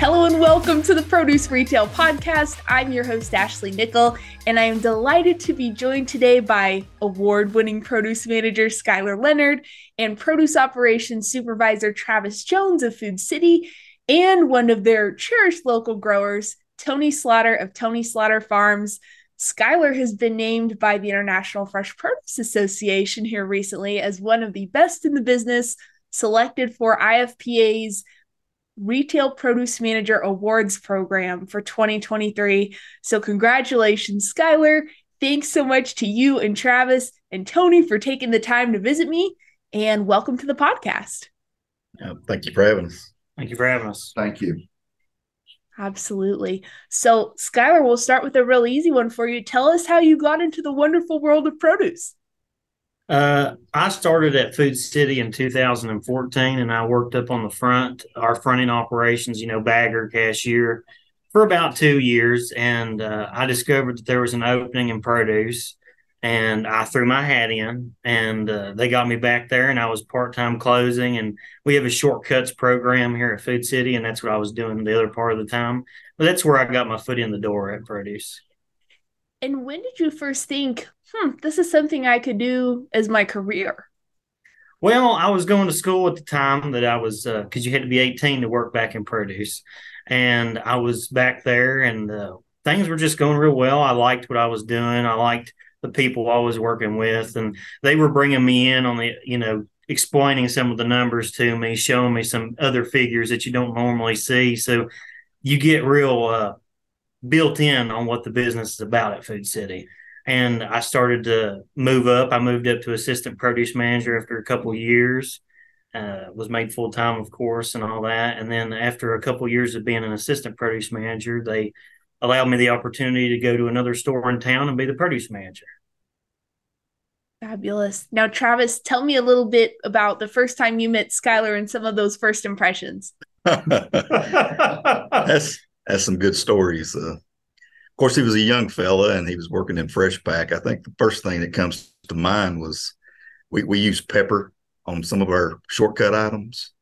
Hello and welcome to the Produce Retail Podcast. I'm your host, Ashley Nickle, and I am delighted to be joined today by award winning produce manager Skylar Leonard and produce operations supervisor Travis Jones of Food City, and one of their cherished local growers, Tony Slaughter of Tony Slaughter Farms. Skylar has been named by the International Fresh Produce Association here recently as one of the best in the business, selected for IFPA's Retail Produce Manager Awards program for 2023. So, congratulations, Skylar. Thanks so much to you and Travis and Tony for taking the time to visit me, and welcome to the podcast. Yeah, thank you for having us. Thank you for having us. Thank you. Absolutely. So, Skylar, we'll start with a real easy one for you. Tell us how you got into the wonderful world of produce. Uh, I started at Food City in 2014, and I worked up on the front, our fronting operations, you know, bagger, cashier, for about two years. And uh, I discovered that there was an opening in produce, and I threw my hat in, and uh, they got me back there, and I was part time closing. And we have a shortcuts program here at Food City, and that's what I was doing the other part of the time. But that's where I got my foot in the door at produce. And when did you first think, hmm, this is something I could do as my career? Well, I was going to school at the time that I was, because uh, you had to be 18 to work back in produce. And I was back there, and uh, things were just going real well. I liked what I was doing. I liked the people I was working with, and they were bringing me in on the, you know, explaining some of the numbers to me, showing me some other figures that you don't normally see. So you get real uh, built in on what the business is about at Food City. And I started to move up. I moved up to assistant produce manager after a couple years. Uh, was made full time, of course, and all that. And then after a couple of years of being an assistant produce manager, they allowed me the opportunity to go to another store in town and be the produce manager. Fabulous. Now, Travis, tell me a little bit about the first time you met Skylar and some of those first impressions. that's has some good stories. Uh, of course, he was a young fella and he was working in fresh pack. I think the first thing that comes to mind was we, we used pepper on some of our shortcut items.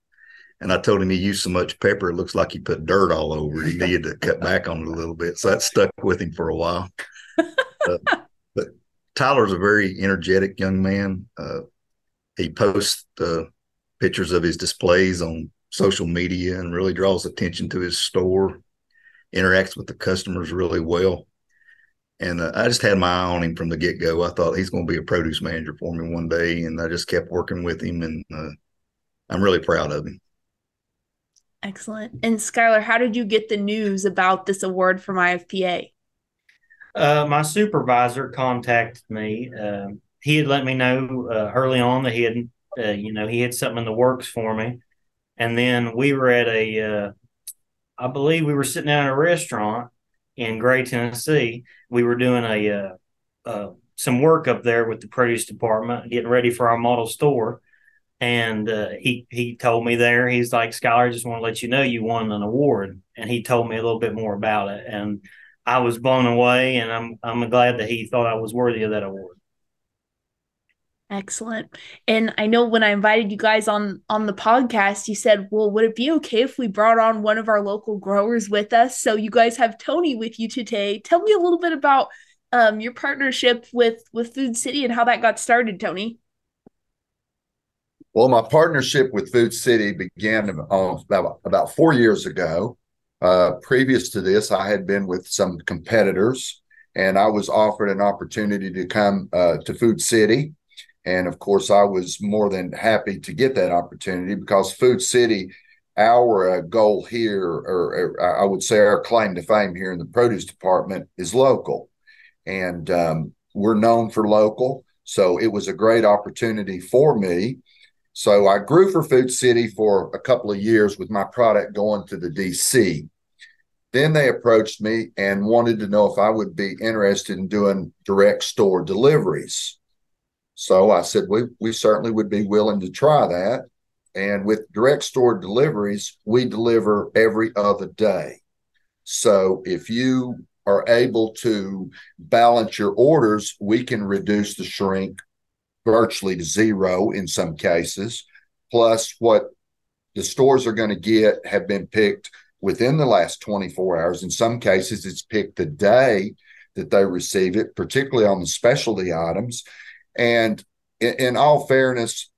And I told him he used so much pepper, it looks like he put dirt all over. He needed to cut back on it a little bit. So that stuck with him for a while. uh, but Tyler's a very energetic young man. Uh, he posts uh, pictures of his displays on social media and really draws attention to his store interacts with the customers really well. And uh, I just had my eye on him from the get go. I thought he's going to be a produce manager for me one day, and I just kept working with him, and uh, I'm really proud of him. Excellent. And Skylar, how did you get the news about this award from IFPA? Uh, my supervisor contacted me. Uh, he had let me know uh, early on that he had, uh, you know, he had something in the works for me. And then we were at a uh, I believe we were sitting down at a restaurant in Gray, Tennessee. We were doing a uh, uh, some work up there with the produce department, getting ready for our model store. And uh, he he told me there, he's like, Skylar, I just want to let you know you won an award. And he told me a little bit more about it, and I was blown away. And I'm I'm glad that he thought I was worthy of that award. Excellent. And I know when I invited you guys on on the podcast, you said, "Well, would it be okay if we brought on one of our local growers with us?" So you guys have Tony with you today. Tell me a little bit about um, your partnership with with Food City and how that got started, Tony. Well, my partnership with Food City began uh, about about four years ago. Uh, previous to this, I had been with some competitors, and I was offered an opportunity to come uh, to Food City and of course, I was more than happy to get that opportunity because Food City, our uh, goal here, or, or, I would say our claim to fame here in the produce department, is local. And um, we're known for local. So it was a great opportunity for me. So I grew for Food City for a couple of years with my product going to the DC. Then they approached me and wanted to know if I would be interested in doing direct store deliveries. So I said, we, we certainly would be willing to try that. And with direct store deliveries, we deliver every other day. So if you are able to balance your orders, we can reduce the shrink virtually to zero in some cases. Plus, what the stores are going to get have been picked within the last 24 hours. In some cases, it's picked the day that they receive it, particularly on the specialty items. And in, in all fairness,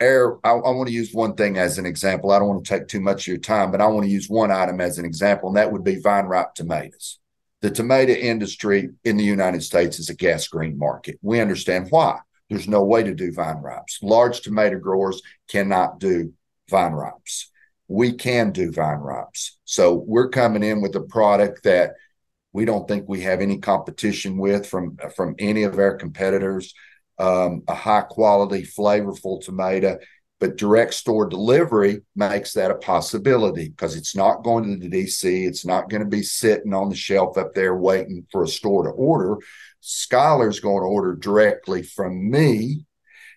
air, I, I want to use one thing as an example. I don't want to take too much of your time, but I want to use one item as an example, and that would be vine ripe tomatoes. The tomato industry in the United States is a gas green market. We understand why. There's no way to do vine ripes. Large tomato growers cannot do vine ripes. We can do vine ripes. So we're coming in with a product that we don't think we have any competition with from from any of our competitors. Um, a high quality, flavorful tomato, but direct store delivery makes that a possibility because it's not going to the DC. It's not going to be sitting on the shelf up there waiting for a store to order. Skylar's going to order directly from me.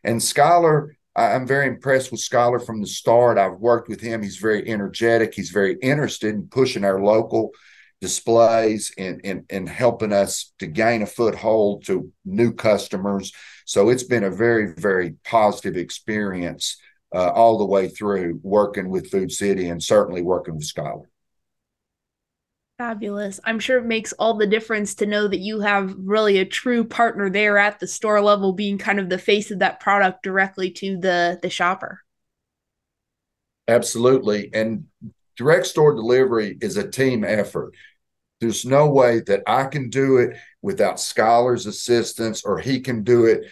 And Skylar, I'm very impressed with Skylar from the start. I've worked with him. He's very energetic. He's very interested in pushing our local displays and, and, and helping us to gain a foothold to new customers. So it's been a very, very positive experience uh, all the way through working with Food City and certainly working with Skylar. Fabulous. I'm sure it makes all the difference to know that you have really a true partner there at the store level being kind of the face of that product directly to the the shopper. Absolutely. And direct store delivery is a team effort. There's no way that I can do it without Skylar's assistance or he can do it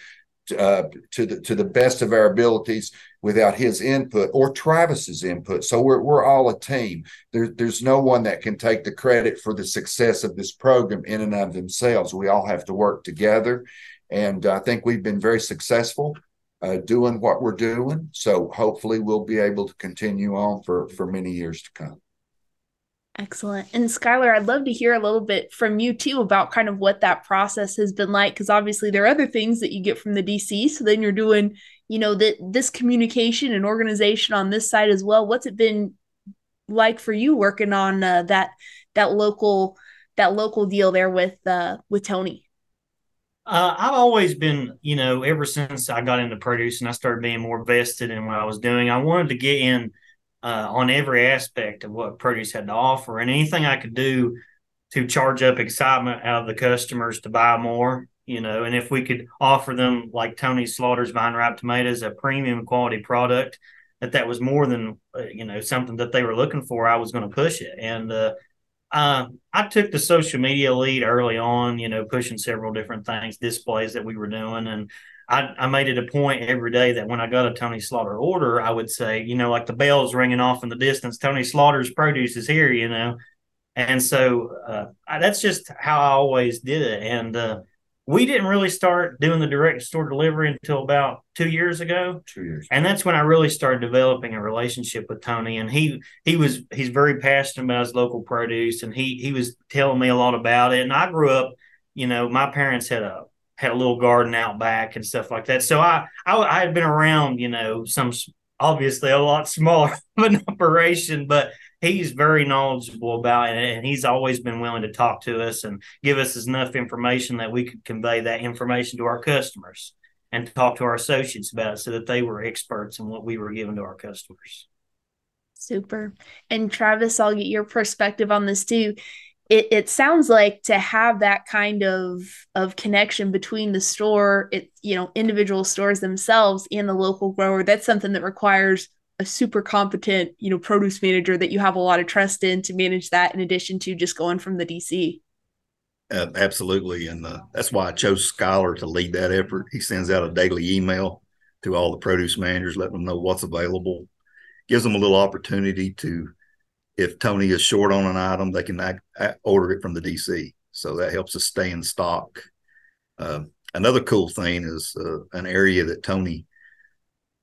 uh, to the to the best of our abilities without his input or Travis's input. So we're we're all a team. There, there's no one that can take the credit for the success of this program in and of themselves. We all have to work together, and I think we've been very successful uh, doing what we're doing. So hopefully we'll be able to continue on for for many years to come. Excellent. And Skylar, I'd love to hear a little bit from you too about kind of what that process has been like. Because obviously there are other things that you get from the DC. So then you're doing, you know, that this communication and organization on this side as well. What's it been like for you working on uh, that that local that local deal there with uh, with Tony? Uh, I've always been, you know, ever since I got into produce and I started being more vested in what I was doing, I wanted to get in uh, on every aspect of what produce had to offer and anything I could do to charge up excitement out of the customers to buy more, you know, and if we could offer them like Tony Slaughter's vine ripe tomatoes, a premium quality product, that that was more than, uh, you know, something that they were looking for, I was going to push it. And, uh, uh, I took the social media lead early on, you know, pushing several different things, displays that we were doing. And I, I made it a point every day that when I got a Tony Slaughter order, I would say, you know, like the bells ringing off in the distance, Tony Slaughter's produce is here, you know. And so uh, I, that's just how I always did it. And uh, we didn't really start doing the direct store delivery until about two years ago. Two years. And that's when I really started developing a relationship with Tony. And he he was he's very passionate about his local produce, and he he was telling me a lot about it. And I grew up, you know, my parents had a had a little garden out back and stuff like that. So I, I, I had been around, you know, some obviously a lot smaller of an operation, but he's very knowledgeable about it and he's always been willing to talk to us and give us enough information that we could convey that information to our customers and talk to our associates about it so that they were experts in what we were giving to our customers. Super. And Travis, I'll get your perspective on this too it, it sounds like to have that kind of of connection between the store it you know individual stores themselves and the local grower that's something that requires a super competent you know produce manager that you have a lot of trust in to manage that in addition to just going from the dc uh, absolutely. And uh, that's why i chose skylar to lead that effort. He sends out a daily email to all the produce managers letting them know what's available gives them a little opportunity to if Tony is short on an item, they can act, act, order it from the DC. So that helps us stay in stock. Uh, another cool thing is uh, an area that Tony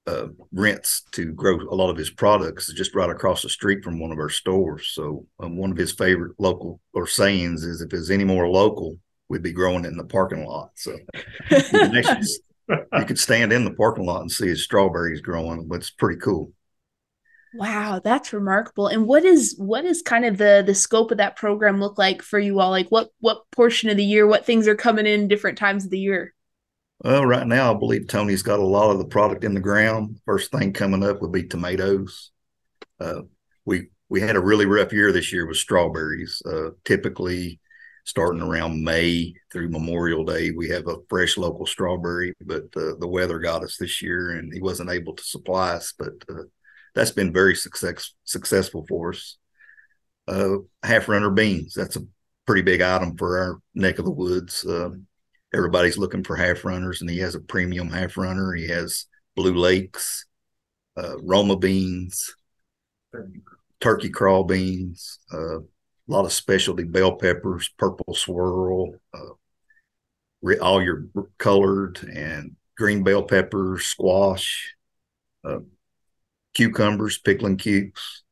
uh, rents to grow a lot of his products is just right across the street from one of our stores. So um, one of his favorite local or sayings is, "If it's any more local, we'd be growing it in the parking lot." So you could stand in the parking lot and see his strawberries growing. But it's pretty cool. Wow, that's remarkable. And what is what is kind of the the scope of that program look like for you all? Like what what portion of the year, what things are coming in different times of the year? Well, right now I believe Tony's got a lot of the product in the ground. First thing coming up would be tomatoes. Uh, we we had a really rough year this year with strawberries. Uh, typically, starting around May through Memorial Day, we have a fresh local strawberry, but uh, the weather got us this year, and he wasn't able to supply us. But uh, that's been very success successful for us. Uh, half runner beans. That's a pretty big item for our neck of the woods. Um, everybody's looking for half runners, and he has a premium half runner. He has Blue Lakes, uh, Roma beans, turkey craw beans, uh, a lot of specialty bell peppers, purple swirl, uh, all your colored and green bell peppers, squash, uh, cucumbers, pickling cubes.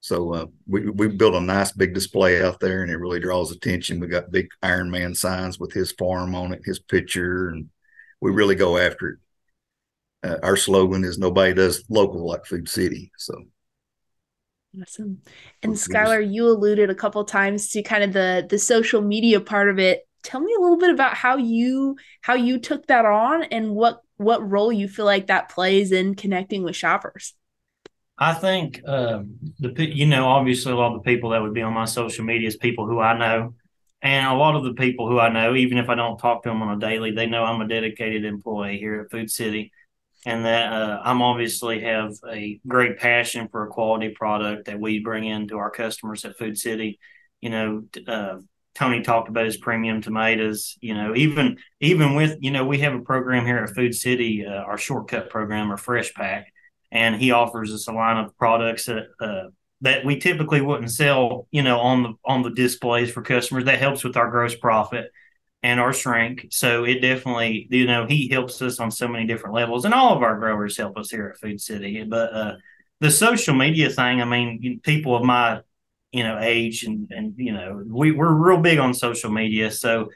So uh, we we built a nice big display out there, and it really draws attention. We got big Iron Man signs with his farm on it, his picture, and we really go after it. Uh, our slogan is "Nobody does local like Food City." So awesome. And Skylar, you alluded a couple times to kind of the the social media part of it. Tell me a little bit about how you how you took that on and what what role you feel like that plays in connecting with shoppers. I think um, the you know obviously a lot of the people that would be on my social media is people who I know, and a lot of the people who I know, even if I don't talk to them on a daily, they know I'm a dedicated employee here at Food City, and that uh, I'm obviously have a great passion for a quality product that we bring into our customers at Food City. You know, uh, Tony talked about his premium tomatoes. You know, even even with you know we have a program here at Food City, uh, our shortcut program or Fresh Pack and he offers us a line of products that uh, that we typically wouldn't sell, you know, on the on the displays for customers. That helps with our gross profit and our shrink. So it definitely, you know, he helps us on so many different levels, and all of our growers help us here at Food City. But uh, the social media thing, I mean, people of my you know age and and you know we we're real big on social media, so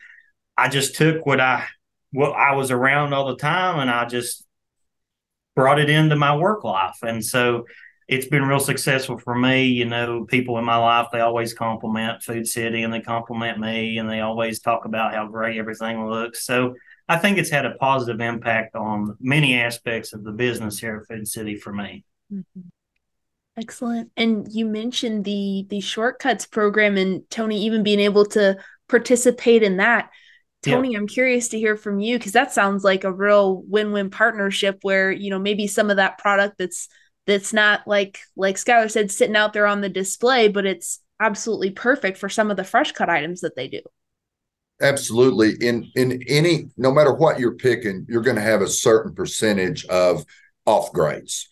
I just took what I what I was around all the time, and I just brought it into my work life. And so it's been real successful for me. You know, people in my life, they always compliment Food City and they compliment me and they always talk about how great everything looks. So I think it's had a positive impact on many aspects of the business here at Food City for me. Mm-hmm. Excellent. And you mentioned the the shortcuts program and Tony even being able to participate in that. Tony, I'm curious to hear from you because that sounds like a real win-win partnership where, you know, maybe some of that product that's that's not like like Skylar said, sitting out there on the display, but it's absolutely perfect for some of the fresh cut items that they do. Absolutely. In in any no matter what you're picking, you're going to have a certain percentage of off grades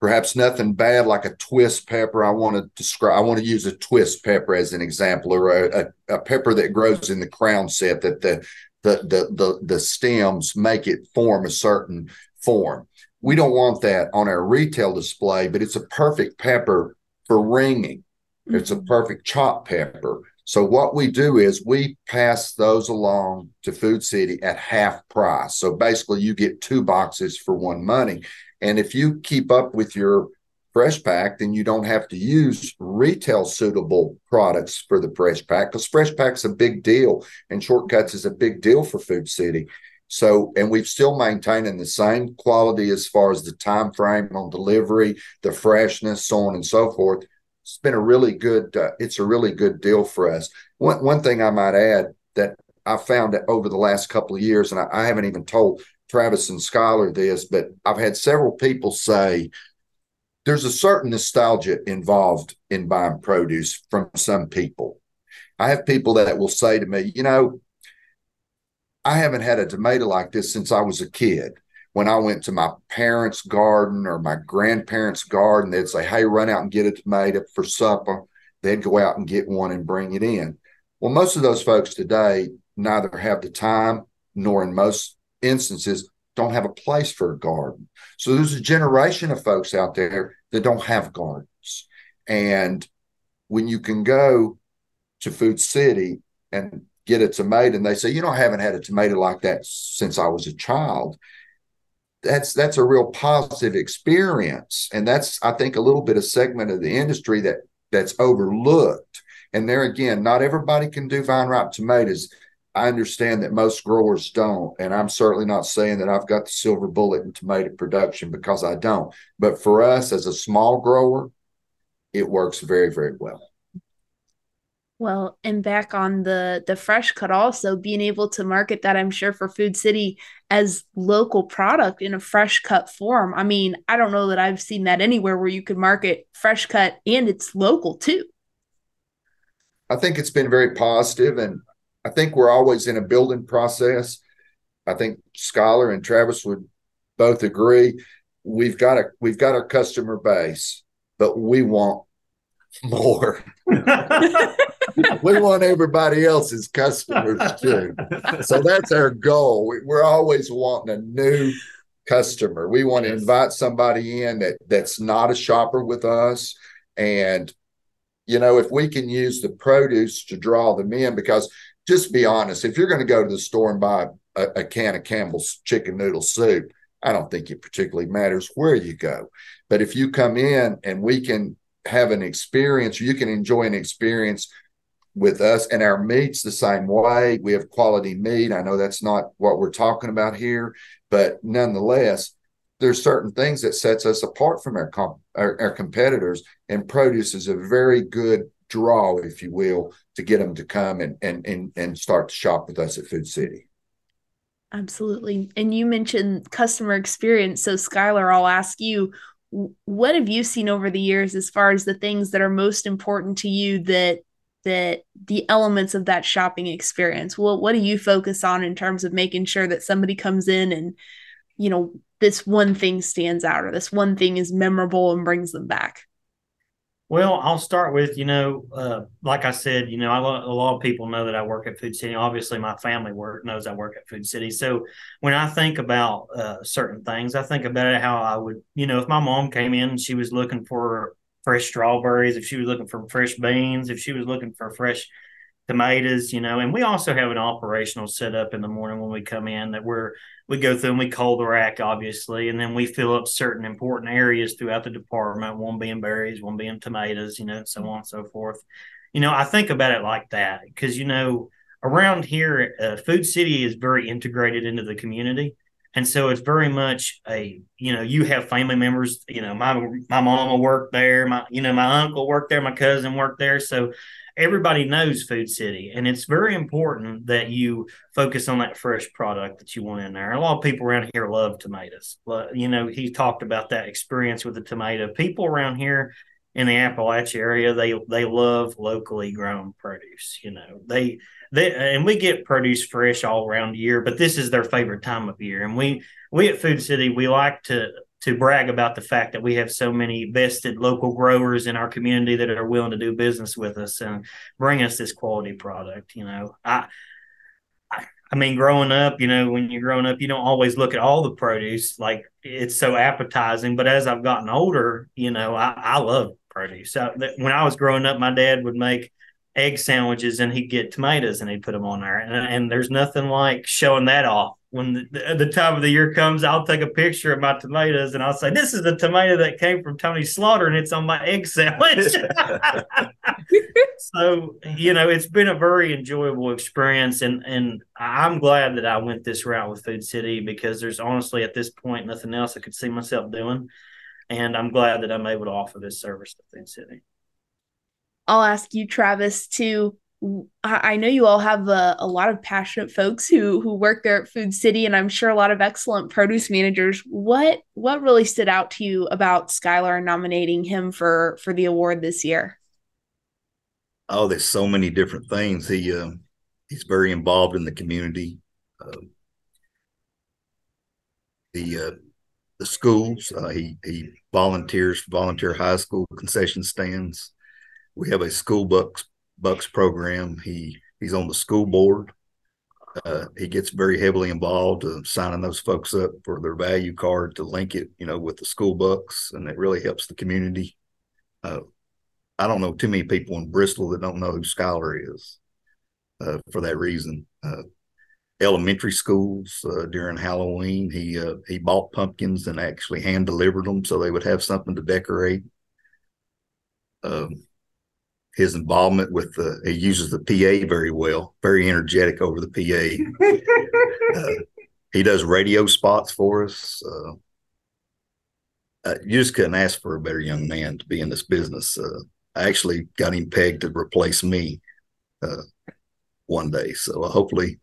perhaps nothing bad like a twist pepper. I want to describe, I want to use a twist pepper as an example, or a, a, a, pepper that grows in the crown set that the, the, the, the, the stems make it form a certain form. We don't want that on our retail display, but it's a perfect pepper for ringing. It's a mm-hmm. perfect chop pepper. So what we do is we pass those along to Food City at half price. So basically you get two boxes for one money. And if you keep up with your fresh pack, then you don't have to use retail suitable products for the fresh pack because fresh pack's a big deal and shortcuts is a big deal for Food City. So, and we've still maintaining the same quality as far as the time frame on delivery, the freshness, so on and so forth. It's been a really good. Uh, it's a really good deal for us. One one thing I might add that I found that over the last couple of years, and I, I haven't even told Travis and Skylar this, but I've had several people say there's a certain nostalgia involved in buying produce from some people. I have people that will say to me, you know, I haven't had a tomato like this since I was a kid. When I went to my parents' garden or my grandparents' garden, they'd say, Hey, run out and get a tomato for supper. They'd go out and get one and bring it in. Well, most of those folks today neither have the time nor, in most instances don't have a place for a garden. So there's a generation of folks out there that don't have gardens. And when you can go to Food City and get a tomato, and they say, you know, I haven't had a tomato like that since I was a child. That's that's a real positive experience. And that's, I think, a little bit of segment of the industry that that's overlooked. And there again, not everybody can do vine ripe tomatoes. I understand that most growers don't, and I'm certainly not saying that I've got the silver bullet in tomato production because I don't. But for us as a small grower, it works very, very well. Well, and back on the the fresh cut also being able to market that I'm sure for Food City as local product in a fresh cut form. I mean, I don't know that I've seen that anywhere where you could market fresh cut and it's local too. I think it's been very positive and I think we're always in a building process. I think Skylar and Travis would both agree. We've got a we've got our customer base, but we want more. we want everybody else's customers too. So that's our goal. We're always wanting a new customer. We want to invite somebody in that that's not a shopper with us. And, you know, if we can use the produce to draw them in, because just be honest, if you're going to go to the store and buy a, a can of Campbell's chicken noodle soup, I don't think it particularly matters where you go. But if you come in and we can have an experience, you can enjoy an experience with us and our meat's the same way. We have quality meat. I know that's not what we're talking about here, but nonetheless, there's certain things that sets us apart from our, our, our competitors and produce is a very good draw, if you will, to get them to come and, and, and, and start to shop with us at Food City. Absolutely. And you mentioned customer experience. So, Skylar, I'll ask you, what have you seen over the years as far as the things that are most important to you that that the elements of that shopping experience what what do you focus on in terms of making sure that somebody comes in and you know this one thing stands out or this one thing is memorable and brings them back well, I'll start with, you know, uh, like I said, you know, I, a lot of people know that I work at Food City. Obviously, my family work knows I work at Food City. So when I think about uh, certain things, I think about how I would, you know, if my mom came in and she was looking for fresh strawberries, if she was looking for fresh beans, if she was looking for fresh tomatoes, you know, and we also have an operational setup in the morning when we come in that we're we go through and we cold the rack, obviously, and then we fill up certain important areas throughout the department, one being berries, one being tomatoes, you know, so on and so forth. You know, I think about it like that because, you know, around here, uh, Food City is very integrated into the community. And so it's very much a, you know, you have family members, you know, my my mama worked there, my, you know, my uncle worked there, my cousin worked there. So everybody knows Food City, and it's very important that you focus on that fresh product that you want in there. A lot of people around here love tomatoes. You know, he talked about that experience with the tomato. People around here in the Appalachia area, they they love locally grown produce. You know, they they and we get produce fresh all around the year, but this is their favorite time of year. And we we at Food City we like to to brag about the fact that we have so many vested local growers in our community that are willing to do business with us and bring us this quality product. You know, I, I, I mean, growing up, you know, when you're growing up, you don't always look at all the produce like it's so appetizing. But as I've gotten older, you know, I, I love produce. So when I was growing up, my dad would make egg sandwiches and he'd get tomatoes and he'd put them on there. And, and there's nothing like showing that off when the, the, time of the year comes, I'll take a picture of my tomatoes and I'll say, "This is the tomato that came from Tony Slaughter, and it's on my egg sandwich." so you know, it's been a very enjoyable experience, and and I'm glad that I went this route with Food City because there's honestly at this point nothing else I could see myself doing, and I'm glad that I'm able to offer this service to Food City. I'll ask you, Travis, to I know you all have a, a lot of passionate folks who who work there at Food City, and I'm sure a lot of excellent produce managers. What what really stood out to you about Skylar nominating him for for the award this year? Oh, there's so many different things. He uh, he's very involved in the community. Uh, the uh, the schools. Uh, he he volunteers volunteer high school concession stands. We have a school books Bucks program. He he's on the school board. Uh, he gets very heavily involved uh, signing those folks up for their value card to link it, you know, with the school bucks, and it really helps the community. Uh, I don't know too many people in Bristol that don't know who Skylar is uh, for that reason. Uh, elementary schools uh, during Halloween, he he bought pumpkins and actually hand delivered them so they would have something to decorate. Um, his involvement with the he uses the PA very well, very energetic over the PA. uh, he does radio spots for us. Uh, uh, you just couldn't ask for a better young man to be in this business. Uh, I actually got him pegged to replace me uh, one day. So uh, hopefully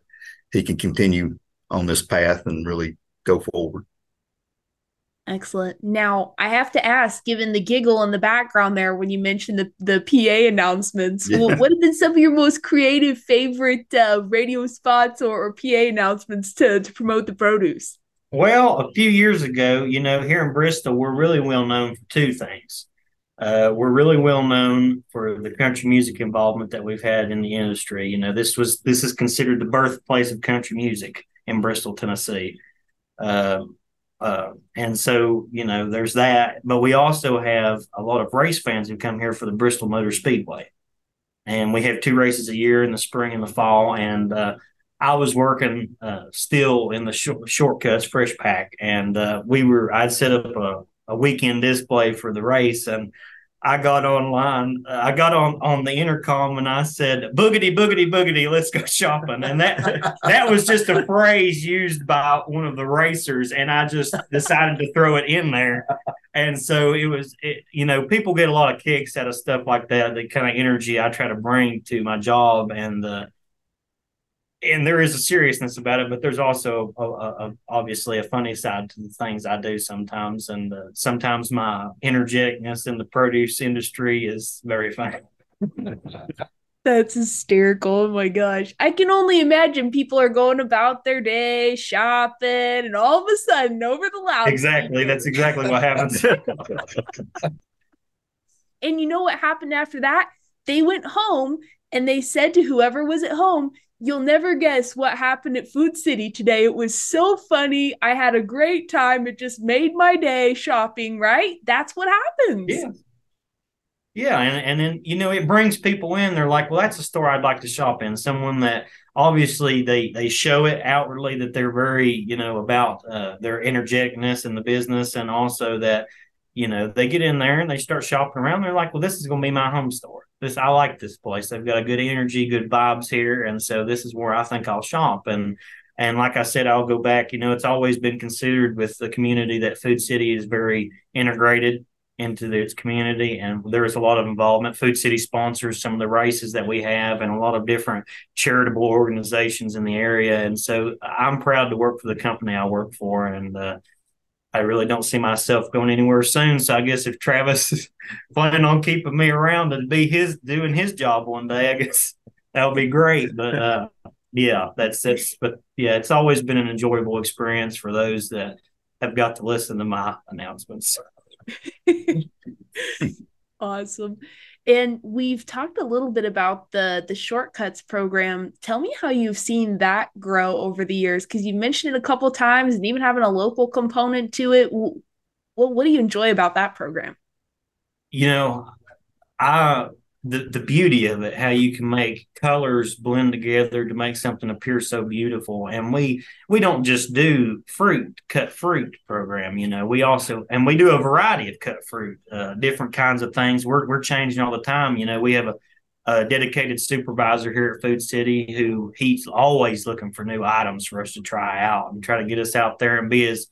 he can continue on this path and really go forward. Excellent. Now, I have to ask, given the giggle in the background there when you mentioned the, the PA announcements, yeah. what have been some of your most creative favorite uh, radio spots or, or, PA announcements to, to promote the produce? Well, a few years ago, you know, here in Bristol, we're really well known for two things. Uh, we're really well known for the country music involvement that we've had in the industry. You know, this was this is considered the birthplace of country music in Bristol, Tennessee. Uh, uh, and so, you know, there's that. But we also have a lot of race fans who come here for the Bristol Motor Speedway. And we have two races a year in the spring and the fall. And uh, I was working uh, still in the sh- shortcuts, fresh pack. And uh, we were, I'd set up a, a weekend display for the race. And I got online. I got on on the intercom and I said, "Boogity, boogity, boogity, let's go shopping." And that that was just a phrase used by one of the racers, and I just decided to throw it in there. And so it was, it, you know, people get a lot of kicks out of stuff like that. The kind of energy I try to bring to my job, and the and there is a seriousness about it, but there's also a, a, a, obviously a funny side to the things I do sometimes, and uh, sometimes my energeticness in the produce industry is very funny. That's hysterical. Oh my gosh. I can only imagine people are going about their day shopping and all of a sudden over the loud. Exactly. That's exactly what happens. and you know what happened after that? They went home and they said to whoever was at home, You'll never guess what happened at Food City today. It was so funny. I had a great time. It just made my day shopping, right? That's what happens. Yeah. Yeah, and and then you know it brings people in. They're like, "Well, that's a store I'd like to shop in." Someone that obviously they they show it outwardly that they're very you know about uh, their energeticness in the business, and also that you know they get in there and they start shopping around. They're like, "Well, this is going to be my home store." This I like this place. They've got a good energy, good vibes here, and so this is where I think I'll shop. And and like I said, I'll go back. You know, it's always been considered with the community that Food City is very integrated into its community, and there is a lot of involvement. Food City sponsors some of the races that we have, and a lot of different charitable organizations in the area. And so I'm proud to work for the company I work for, and uh, I really don't see myself going anywhere soon. So I guess if Travis is planning on keeping me around to be his doing his job one day, I guess that would be great. But uh, yeah, that's that's but yeah, it's always been an enjoyable experience for those that have got to listen to my announcements. awesome. And we've talked a little bit about the the shortcuts program. Tell me how you've seen that grow over the years because you mentioned it a couple times and even having a local component to it. Well, what do you enjoy about that program? You know, I the the beauty of it, how you can make colors blend together to make something appear so beautiful. And we we don't just do fruit cut fruit program, you know. We also and we do a variety of cut fruit, uh, different kinds of things. We're we're changing all the time. You know, we have a a dedicated supervisor here at Food City who he's always looking for new items for us to try out and try to get us out there and be as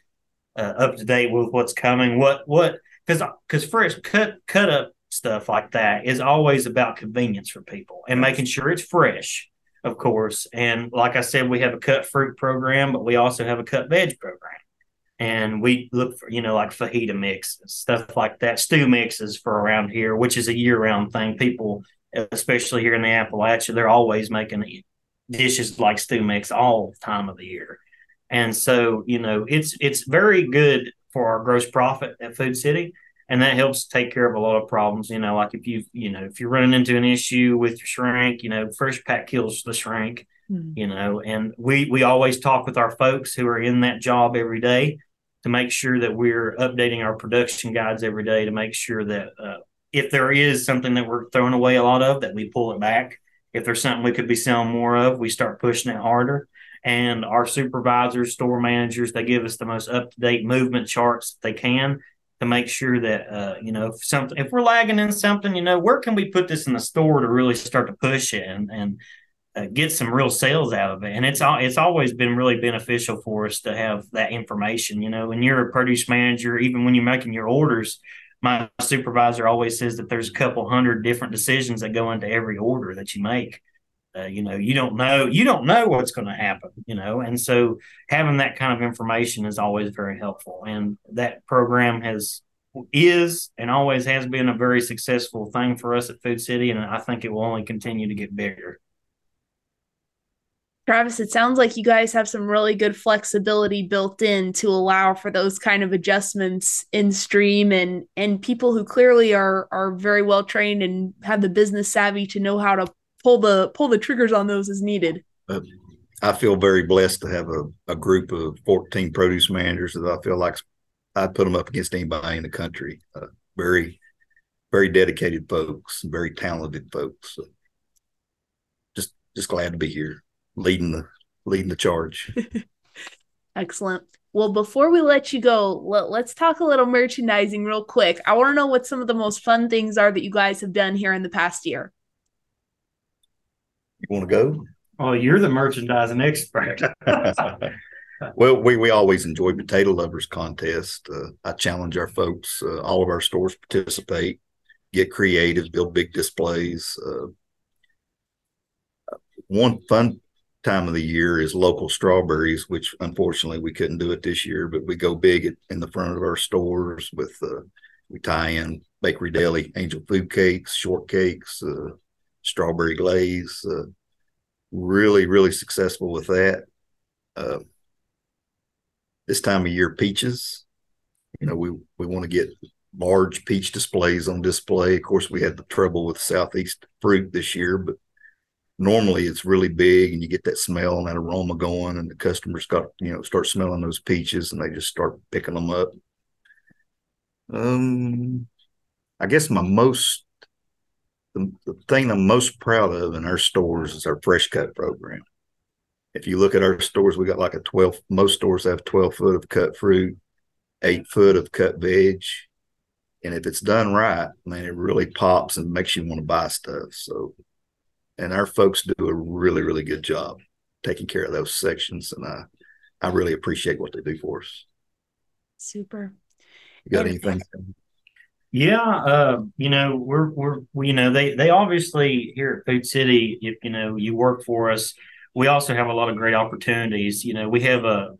uh, up to date with what's coming. What what because because first cut cut up stuff like that is always about convenience for people and making sure it's fresh, of course. And like I said, we have a cut fruit program, but we also have a cut veg program. And we look for, you know, like fajita mix, stuff like that, stew mixes for around here, which is a year round thing. People, especially here in the Appalachia, they're always making dishes like stew mix all time of the year. And so, you know, it's it's very good for our gross profit at Food City and that helps take care of a lot of problems. You know, like if you you know if you're running into an issue with your shrink, you know, fresh pack kills the shrink. Mm-hmm. You know, and we we always talk with our folks who are in that job every day to make sure that we're updating our production guides every day to make sure that uh, if there is something that we're throwing away a lot of, that we pull it back. If there's something we could be selling more of, we start pushing it harder. And our supervisors, store managers, they give us the most up to date movement charts that they can to make sure that uh, you know if something if we're lagging in something, you know, where can we put this in the store to really start to push it and and uh, get some real sales out of it. And it's all it's always been really beneficial for us to have that information. You know, when you're a produce manager, even when you're making your orders, my supervisor always says that there's a couple hundred different decisions that go into every order that you make. Uh, you know, you don't know you don't know what's going to happen. You know, and so having that kind of information is always very helpful. And that program has is and always has been a very successful thing for us at Food City, and I think it will only continue to get bigger. Travis, it sounds like you guys have some really good flexibility built in to allow for those kind of adjustments in stream and and people who clearly are are very well trained and have the business savvy to know how to pull the pull the triggers on those as needed. Uh, I feel very blessed to have a, a group of 14 produce managers that I feel like I'd put them up against anybody in the country. Uh, very, very dedicated folks, very talented folks. So just, just glad to be here, leading the leading the charge. Excellent. Well, before we let you go, let, us talk a little merchandising real quick. I want to know what some of the most fun things are that you guys have done here in the past year. You want to go? Oh, you're the merchandising expert. well, we, we always enjoy potato lovers contest. Uh, I challenge our folks, uh, all of our stores participate, get creative, build big displays. Uh, one fun time of the year is local strawberries, which unfortunately we couldn't do it this year, but we go big at, in the front of our stores with uh, we tie in bakery deli, angel food cakes, shortcakes, uh, strawberry glaze. Uh, really, really successful with that this time of year peaches. You know, we we want to get large peach displays on display. Of course, we had the trouble with Southeast fruit this year, but normally it's really big and you get that smell and that aroma going and the customers got, you know, start smelling those peaches and they just start picking them up. Um I guess my most the, the thing I'm most proud of in our stores is our fresh cut program if you look at our stores, we got like a 12, most stores have 12 foot of cut fruit, eight foot of cut veg. And if it's done right, man, it really pops and makes you want to buy stuff. So, and our folks do a really, really good job taking care of those sections. And I, I really appreciate what they do for us. Super. You got anything? Yeah, uh, you know, we're we're we, you know they they obviously here at Food City, if you know you work for us, we also have a lot of great opportunities. You know, we have a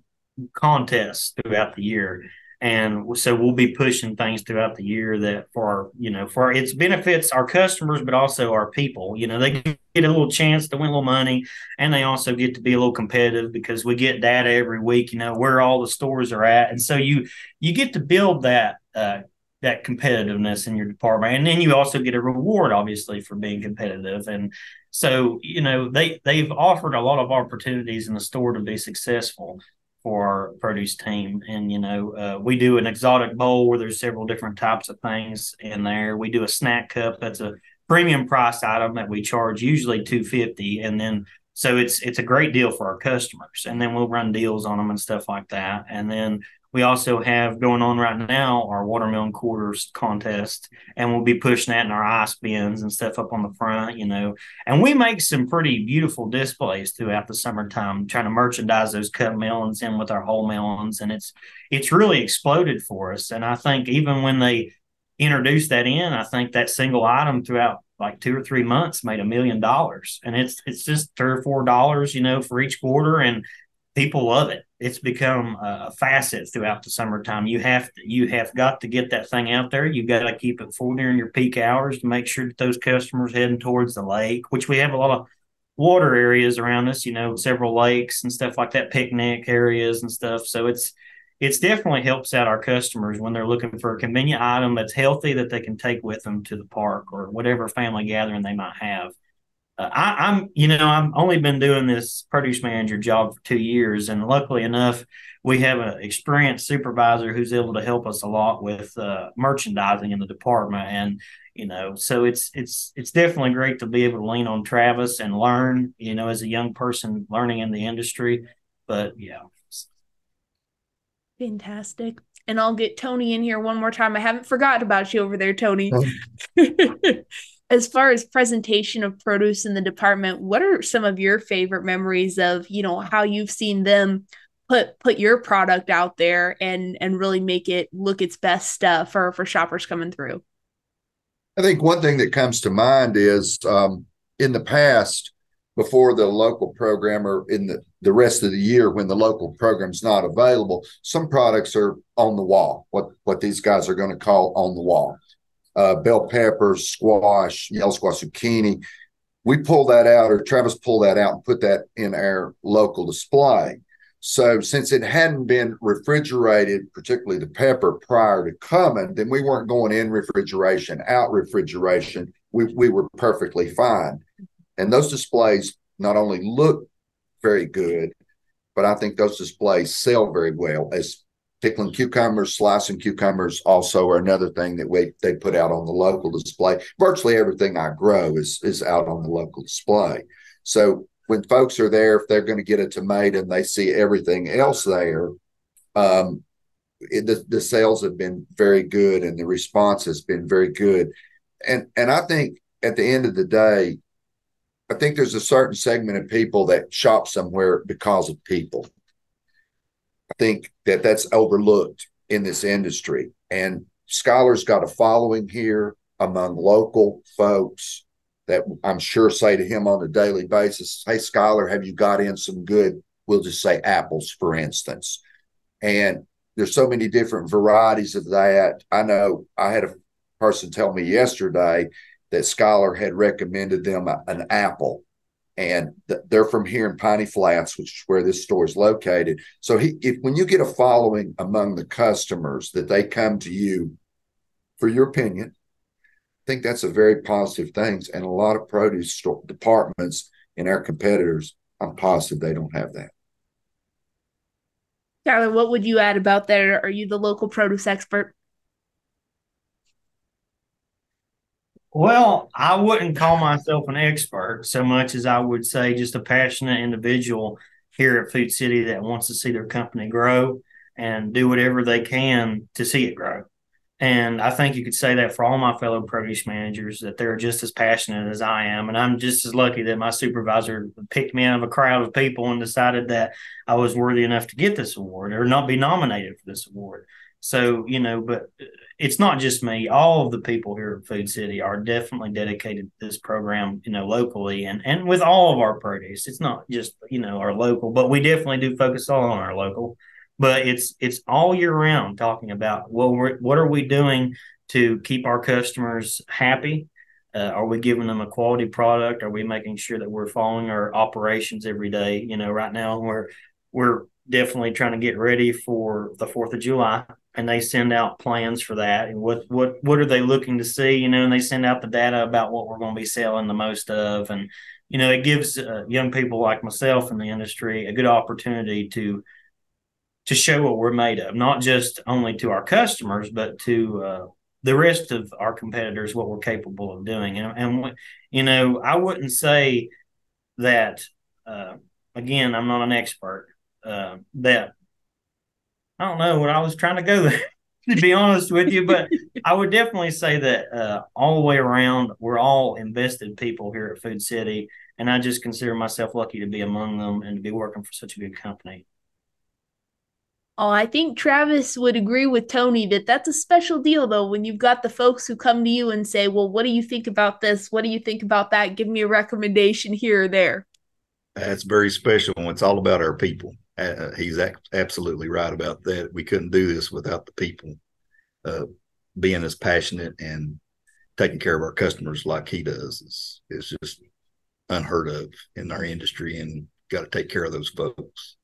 contest throughout the year. And so we'll be pushing things throughout the year that for our, you know, for our, it's benefits our customers, but also our people. You know, they get a little chance to win a little money, and they also get to be a little competitive because we get data every week. You know where all the stores are at, and so you you get to build that uh, that competitiveness in your department, and then you also get a reward, obviously, for being competitive. And so, you know, they they've offered a lot of opportunities in the store to be successful for our produce team. And you know, uh, we do an exotic bowl where there's several different types of things in there. We do a snack cup that's a premium price item that we charge usually two fifty, and then so it's it's a great deal for our customers. And then we'll run deals on them and stuff like that. And then we also have going on right now our watermelon quarters contest, and we'll be pushing that in our ice bins and stuff up on the front, you know. And we make some pretty beautiful displays throughout the summertime, trying to merchandise those cut melons in with our whole melons, and it's it's really exploded for us. And I think even when they introduced that in, I think that single item throughout like two or three months made a million dollars, and it's it's just three or four dollars, you know, for each quarter, and people love it. It's become a facet throughout the summertime. You have to, you have got to get that thing out there. You've got to keep it full during your peak hours to make sure that those customers heading towards the lake, which we have a lot of water areas around us. You know, several lakes and stuff like that, picnic areas and stuff. So it's it's definitely helps out our customers when they're looking for a convenient item that's healthy that they can take with them to the park or whatever family gathering they might have. Uh, I, am you know, I've only been doing this produce manager job for two years, and luckily enough, we have an experienced supervisor who's able to help us a lot with uh, merchandising in the department, and you know, so it's it's it's definitely great to be able to lean on Travis and learn, you know, as a young person learning in the industry. But yeah, fantastic. And I'll get Tony in here one more time. I haven't forgotten about you over there, Tony. As far as presentation of produce in the department, what are some of your favorite memories of, you know, how you've seen them put put your product out there and and really make it look its best uh, for for shoppers coming through? I think one thing that comes to mind is um, in the past, before the local program or in the, the rest of the year when the local program's not available, some products are on the wall, what, what these guys are going to call on the wall uh, bell peppers, squash, yellow squash, zucchini. We pull that out, or Travis pulled that out and put that in our local display. So since it hadn't been refrigerated, particularly the pepper prior to coming, then we weren't going in refrigeration, out refrigeration. We we were perfectly fine. And those displays not only look very good, but I think those displays sell very well as pickling cucumbers, slicing cucumbers also are another thing that we they put out on the local display. Virtually everything I grow is is out on the local display. So when folks are there, if they're going to get a tomato and they see everything else there, um, it, the, the sales have been very good and the response has been very good. And and I think at the end of the day, I think there's a certain segment of people that shop somewhere because of people. Think that that's overlooked in this industry. And Skylar's got a following here among local folks that I'm sure say to him on a daily basis, Hey, Skylar, have you got in some good, we'll just say apples, for instance. And there's so many different varieties of that. I know I had a person tell me yesterday that Skylar had recommended them an apple and th- they're from here in Piney Flats, which is where this store is located. So he, if when you get a following among the customers that they come to you for your opinion, I think that's a very positive thing. And a lot of produce store departments and our competitors, I'm positive they don't have that. Tyler, what would you add about that? Are you the local produce expert? Well, I wouldn't call myself an expert so much as I would say just a passionate individual here at Food City that wants to see their company grow and do whatever they can to see it grow. And I think you could say that for all my fellow produce managers that they're just as passionate as I am. And I'm just as lucky that my supervisor picked me out of a crowd of people and decided that I was worthy enough to get this award or not be nominated for this award. So, you know, but it's not just me. All of the people here at Food City are definitely dedicated to this program, you know, locally and, and with all of our produce. It's not just, you know, our local, but we definitely do focus all on our local. But it's it's all year round talking about well, what are we doing to keep our customers happy? Uh, are we giving them a quality product? Are we making sure that we're following our operations every day? You know, right now we're we're definitely trying to get ready for the Fourth of July and they send out plans for that. And what what what are they looking to see you know? And they send out the data about what we're going to be selling the most of and you know it gives uh, young people like myself in the industry a good opportunity to to show what we're made of not just only to our customers but to uh, the rest of our competitors what we're capable of doing. And, and you know i wouldn't say that uh, again i'm not an expert uh, that I don't know what I was trying to go there, to be honest with you, but I would definitely say that uh, all the way around, we're all invested people here at Food City, and I just consider myself lucky to be among them and to be working for such a good company. Oh, I think Travis would agree with Tony that that's a special deal, though, when you've got the folks who come to you and say, Well, what do you think about this? What do you think about that? Give me a recommendation here or there. That's very special. It's all about our people uh, he's absolutely right about that. We couldn't do this without the people uh, being as passionate and taking care of our customers like he does. It's, it's just unheard of in our industry, and got to take care of those folks.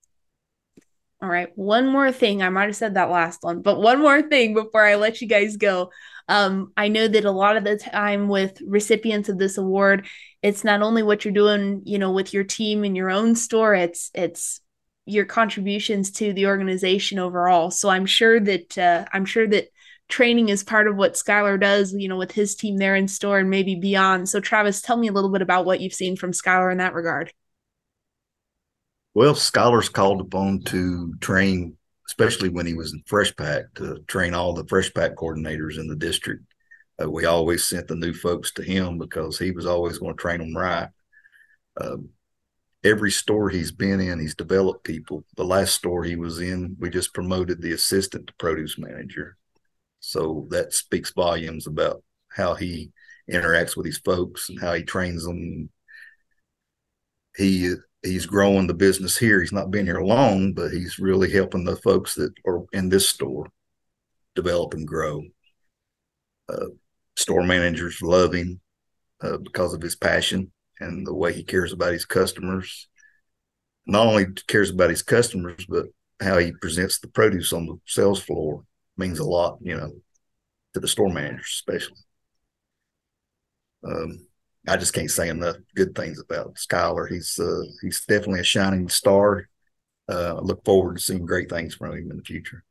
All right, one more thing. I might have said that last one, but one more thing before I let you guys go. Um, I know that a lot of the time with recipients of this award, it's not only what you're doing, you know, with your team in your own store. It's it's your contributions to the organization overall. So I'm sure that uh, I'm sure that training is part of what Skylar does, you know, with his team there in store and maybe beyond. So Travis, tell me a little bit about what you've seen from Skylar in that regard. Well, Skylar's called upon to train, especially when he was in Fresh Pack, to train all the Fresh Pack coordinators in the district Uh, we always sent the new folks to him because he was always going to train them right. Um, every store he's been in, he's developed people. The last store he was in, we just promoted the assistant to produce manager. So that speaks volumes about how he interacts with his folks and how he trains them. He he's growing the business here. He's not been here long, but he's really helping the folks that are in this store develop and grow. Uh, store managers love him uh, because of his passion and the way he cares about his customers. Not only cares about his customers, but how he presents the produce on the sales floor means a lot, you know, to the store managers, especially. Um, I just can't say enough good things about Skylar. He's uh, he's definitely a shining star. Uh, I look forward to seeing great things from him in the future.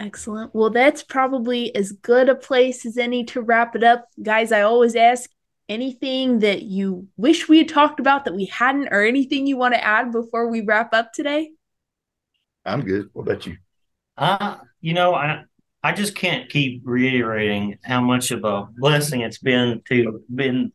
Excellent. Well, that's probably as good a place as any to wrap it up. Guys, I always ask anything that you wish we had talked about that we hadn't, or anything you want to add before we wrap up today? I'm good. What about you? Uh, you know, I I just can't keep reiterating how much of a blessing it's been to been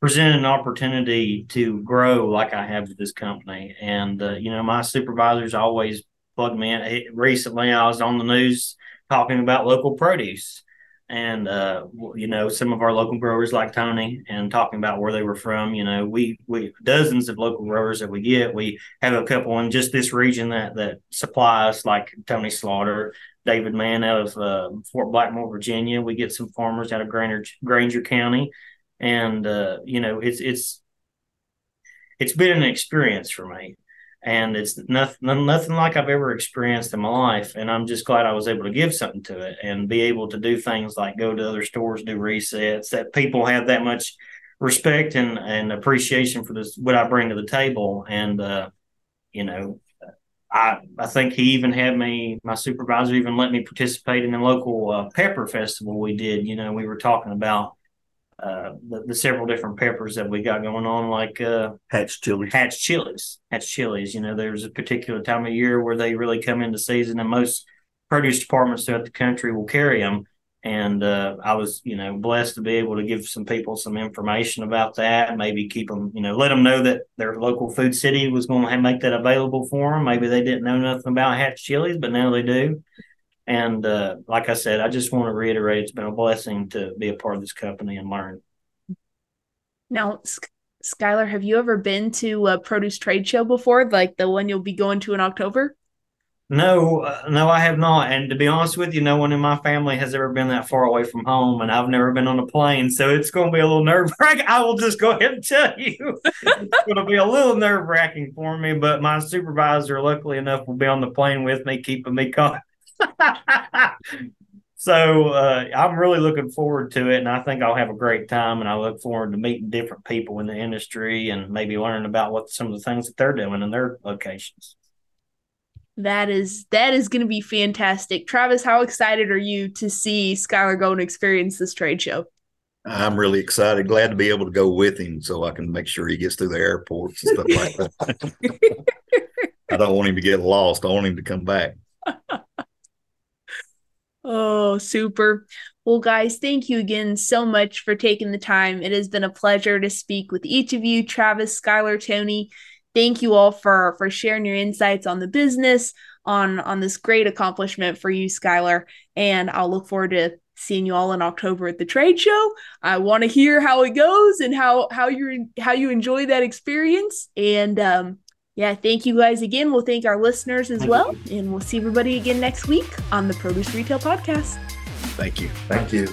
presented an opportunity to grow like I have with this company. And uh, you know, my supervisors always plug me in. Recently, I was on the news talking about local produce and uh, you know some of our local growers like Tony and talking about where they were from. You know, we we dozens of local growers that we get. We have a couple in just this region that that supply us, like Tony Slaughter, David Mann out of uh, Fort Blackmore, Virginia. We get some farmers out of Granger Grainger County, and uh, you know it's it's it's been an experience for me and it's nothing nothing like I've ever experienced in my life. And I'm just glad I was able to give something to it and be able to do things like go to other stores, do resets. That people have that much respect and and appreciation for this what I bring to the table. And uh, you know, I I think he even had me. My supervisor even let me participate in the local uh, pepper festival we did. You know, we were talking about uh, the, the, several different peppers that we got going on, like uh, Hatch chilies. Hatch chilies. Hatch chilies. You know, there's a particular time of year where they really come into season, and most produce departments throughout the country will carry them. And uh, I was, you know, blessed to be able to give some people some information about that. Maybe keep them, you know, let them know that their local food city was going to make that available for them. Maybe they didn't know nothing about Hatch chilies, but now they do. And uh, like I said, I just want to reiterate it's been a blessing to be a part of this company and learn. Now, Skylar, have you ever been to a produce trade show before, like the one you'll be going to in October? No, uh, no, I have not. And to be honest with you, no one in my family has ever been that far away from home, and I've never been on a plane, so it's going to be a little nerve wracking. I will just go ahead and tell you, it's going to be a little nerve wracking for me. But my supervisor, luckily enough, will be on the plane with me, keeping me calm so uh, I'm really looking forward to it, and I think I'll have a great time. And I look forward to meeting different people in the industry and maybe learning about what some of the things that they're doing in their locations. That is that is going to be fantastic, Travis. How excited are you to see Skylar go and experience this trade show? I'm really excited. Glad to be able to go with him so I can make sure he gets through the airports and stuff like that. I don't want him to get lost. I want him to come back. Oh, super. Well, guys, thank you again so much for taking the time. It has been a pleasure to speak with each of you, Travis, Skylar, Tony. Thank you all for for sharing your insights on the business, on on this great accomplishment for you, Skylar. And I'll look forward to seeing you all in October at the trade show. I want to hear how it goes and how how you how you enjoy that experience. And um, yeah, thank you guys again. We'll thank our listeners as well. And we'll see everybody again next week on the Produce Retail Podcast. Thank you. Thank you.